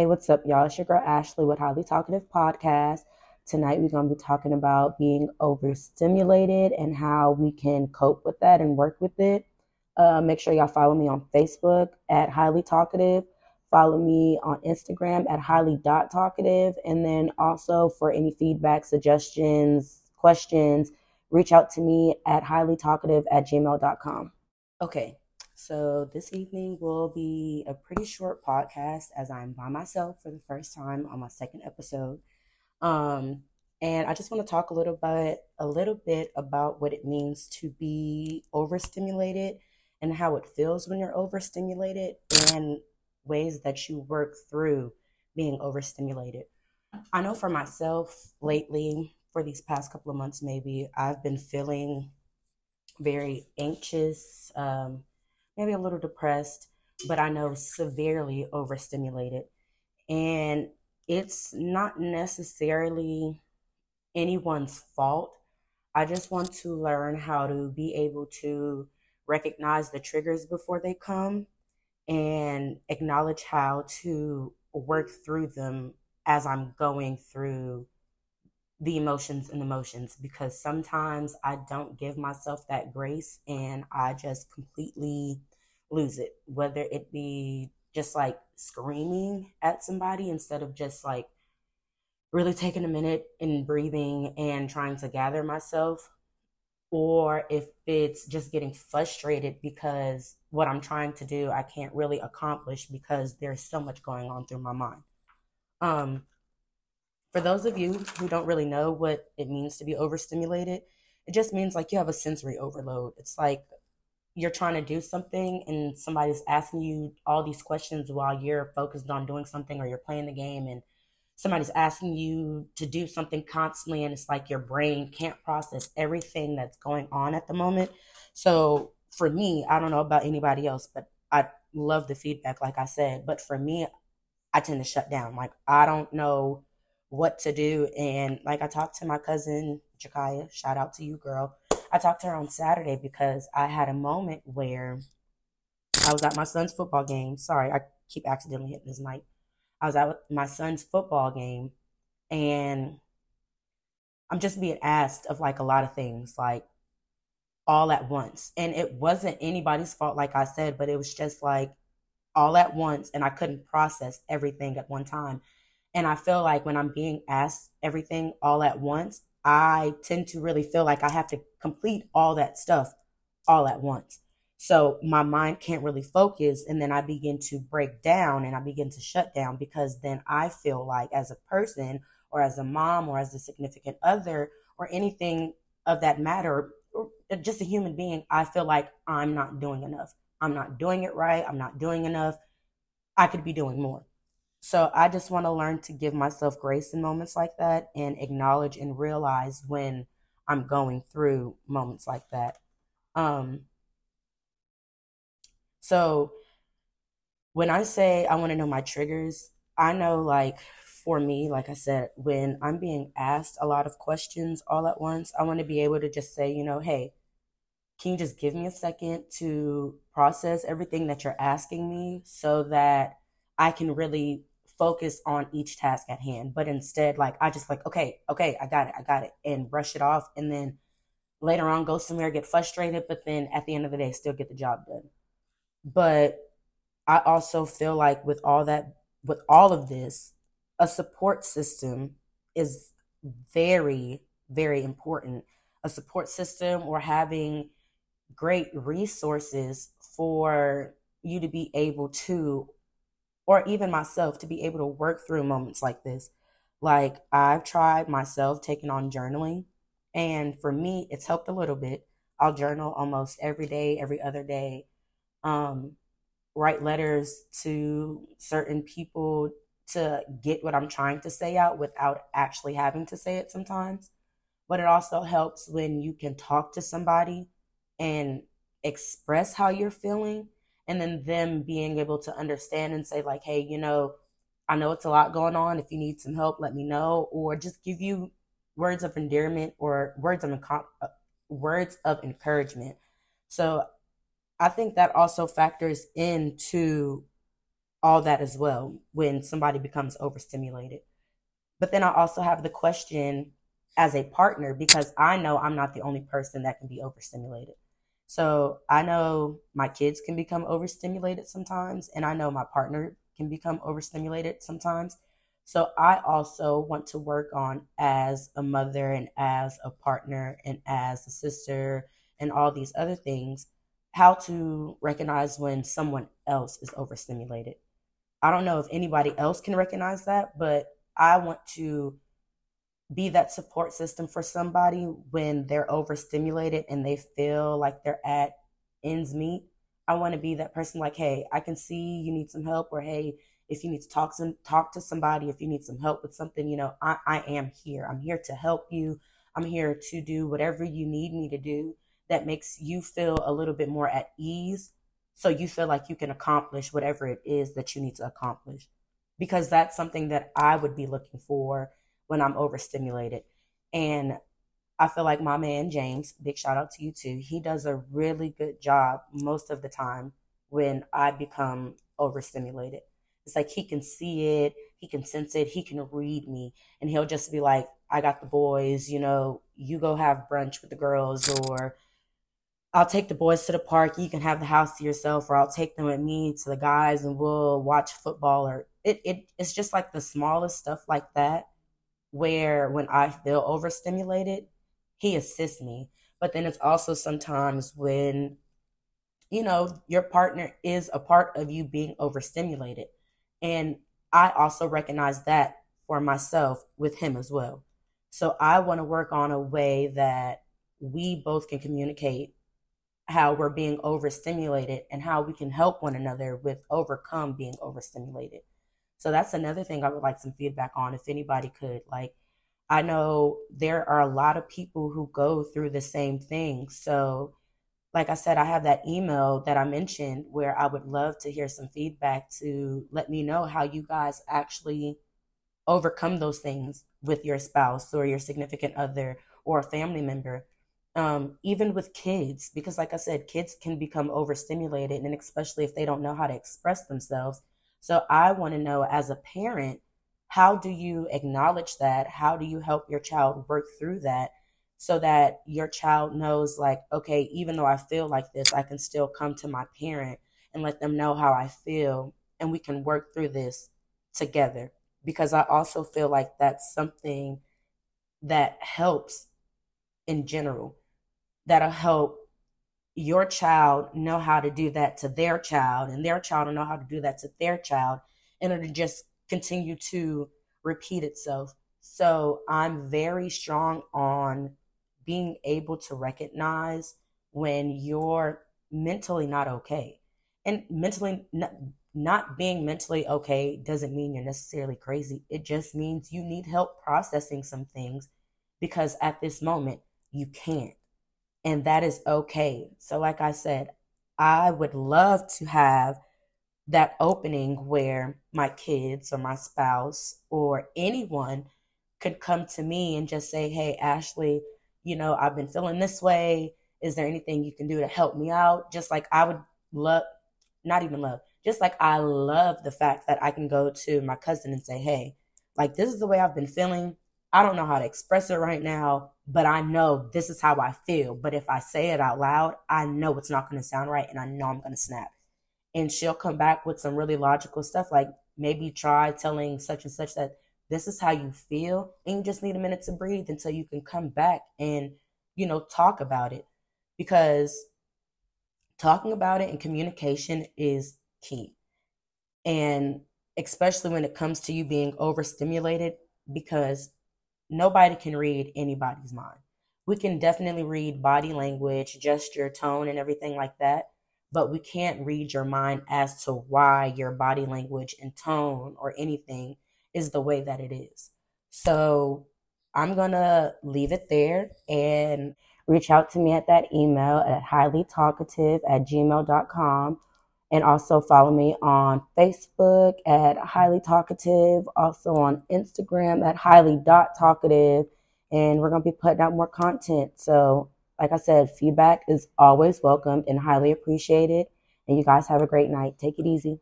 Hey, what's up, y'all? It's your girl Ashley with Highly Talkative Podcast. Tonight, we're going to be talking about being overstimulated and how we can cope with that and work with it. Uh, make sure y'all follow me on Facebook at Highly Talkative. Follow me on Instagram at highly.talkative. And then also for any feedback, suggestions, questions, reach out to me at highlytalkative at gmail.com. Okay, so this evening will be a pretty short podcast as I'm by myself for the first time on my second episode. Um, and I just want to talk a little bit a little bit about what it means to be overstimulated and how it feels when you're overstimulated and ways that you work through being overstimulated. I know for myself lately, for these past couple of months, maybe I've been feeling very anxious, um, maybe a little depressed, but I know severely overstimulated. And it's not necessarily anyone's fault. I just want to learn how to be able to recognize the triggers before they come and acknowledge how to work through them as I'm going through the emotions and emotions because sometimes I don't give myself that grace and I just completely lose it, whether it be just like screaming at somebody instead of just like really taking a minute and breathing and trying to gather myself, or if it's just getting frustrated because what I'm trying to do I can't really accomplish because there's so much going on through my mind. Um, for those of you who don't really know what it means to be overstimulated, it just means like you have a sensory overload. It's like you're trying to do something and somebody's asking you all these questions while you're focused on doing something or you're playing the game and somebody's asking you to do something constantly and it's like your brain can't process everything that's going on at the moment. So for me, I don't know about anybody else, but I love the feedback like I said, but for me I tend to shut down. Like I don't know what to do and like I talked to my cousin Jakaya, shout out to you girl I talked to her on Saturday because I had a moment where I was at my son's football game. Sorry, I keep accidentally hitting this mic. I was at my son's football game and I'm just being asked of like a lot of things, like all at once. And it wasn't anybody's fault, like I said, but it was just like all at once. And I couldn't process everything at one time. And I feel like when I'm being asked everything all at once, I tend to really feel like I have to complete all that stuff all at once. So my mind can't really focus. And then I begin to break down and I begin to shut down because then I feel like as a person or as a mom or as a significant other or anything of that matter, just a human being, I feel like I'm not doing enough. I'm not doing it right. I'm not doing enough. I could be doing more. So I just want to learn to give myself grace in moments like that and acknowledge and realize when I'm going through moments like that. Um, so when I say I want to know my triggers, I know like for me, like I said, when I'm being asked a lot of questions all at once, I want to be able to just say, you know, hey, can you just give me a second to process everything that you're asking me so that I can really focus on each task at hand. But instead, like I just like, okay, okay, I got it, I got it, and brush it off, and then later on go somewhere, get frustrated, but then at the end of the day, still get the job done. But I also feel like with all that, with all of this, a support system is very, very important. A support system or having great resources for you to be able to or even myself to be able to work through moments like this. Like I've tried myself taking on journaling, and for me, it's helped a little bit. I'll journal almost every day, every other day. Um, write letters to certain people to get what I'm trying to say out without actually having to say it sometimes. But it also helps when you can talk to somebody and express how you're feeling and then them being able to understand and say like hey you know i know it's a lot going on if you need some help let me know or just give you words of endearment or words of uh, words of encouragement so i think that also factors into all that as well when somebody becomes overstimulated. But then I also have the question as a partner because I know I'm not the only person that can be overstimulated. So I know my kids can become overstimulated sometimes, and I know my partner can become overstimulated sometimes. So I also want to work on as a mother and as a partner and as a sister and all these other things, how to recognize when someone else is overstimulated. I don't know if anybody else can recognize that, but I want to be that support system for somebody when they're overstimulated and they feel like they're at ends meet. I want to be that person like, hey, I can see you need some help, or hey, if you need to talk some talk to somebody, if you need some help with something, you know, I, I am here. I'm here to help you. I'm here to do whatever you need me to do that makes you feel a little bit more at ease. So you feel like you can accomplish whatever it is that you need to accomplish. Because that's something that I would be looking for when I'm overstimulated. And I feel like my man James, big shout out to you too, he does a really good job most of the time when I become overstimulated. It's like he can see it, he can sense it, he can read me, and he'll just be like, I got the boys, you know, you go have brunch with the girls, or I'll take the boys to the park, you can have the house to yourself, or I'll take them with me to the guys and we'll watch football or it, it it's just like the smallest stuff like that where when I feel overstimulated, he assists me. But then it's also sometimes when, you know, your partner is a part of you being overstimulated. And I also recognize that for myself with him as well. So I want to work on a way that we both can communicate how we're being overstimulated and how we can help one another with overcome being overstimulated. So that's another thing I would like some feedback on if anybody could like I know there are a lot of people who go through the same thing. So like I said, I have that email that I mentioned where I would love to hear some feedback to let me know how you guys actually overcome those things with your spouse or your significant other or a family member. Um, even with kids, because like I said, kids can become overstimulated and especially if they don't know how to express themselves. So I want to know as a parent, how do you acknowledge that? How do you help your child work through that? so that your child knows like okay even though i feel like this i can still come to my parent and let them know how i feel and we can work through this together because i also feel like that's something that helps in general that'll help your child know how to do that to their child and their child will know how to do that to their child and it'll just continue to repeat itself so i'm very strong on being able to recognize when you're mentally not okay. And mentally not, not being mentally okay doesn't mean you're necessarily crazy. It just means you need help processing some things because at this moment you can't. And that is okay. So, like I said, I would love to have that opening where my kids or my spouse or anyone could come to me and just say, Hey, Ashley, you know, I've been feeling this way. Is there anything you can do to help me out? Just like I would love, not even love, just like I love the fact that I can go to my cousin and say, hey, like this is the way I've been feeling. I don't know how to express it right now, but I know this is how I feel. But if I say it out loud, I know it's not going to sound right and I know I'm going to snap. And she'll come back with some really logical stuff like maybe try telling such and such that this is how you feel and you just need a minute to breathe until you can come back and you know talk about it because talking about it and communication is key and especially when it comes to you being overstimulated because nobody can read anybody's mind we can definitely read body language gesture tone and everything like that but we can't read your mind as to why your body language and tone or anything is the way that it is. So I'm going to leave it there and reach out to me at that email at highlytalkative at gmail.com. And also follow me on Facebook at highly talkative, also on Instagram at highly.talkative. And we're going to be putting out more content. So, like I said, feedback is always welcome and highly appreciated. And you guys have a great night. Take it easy.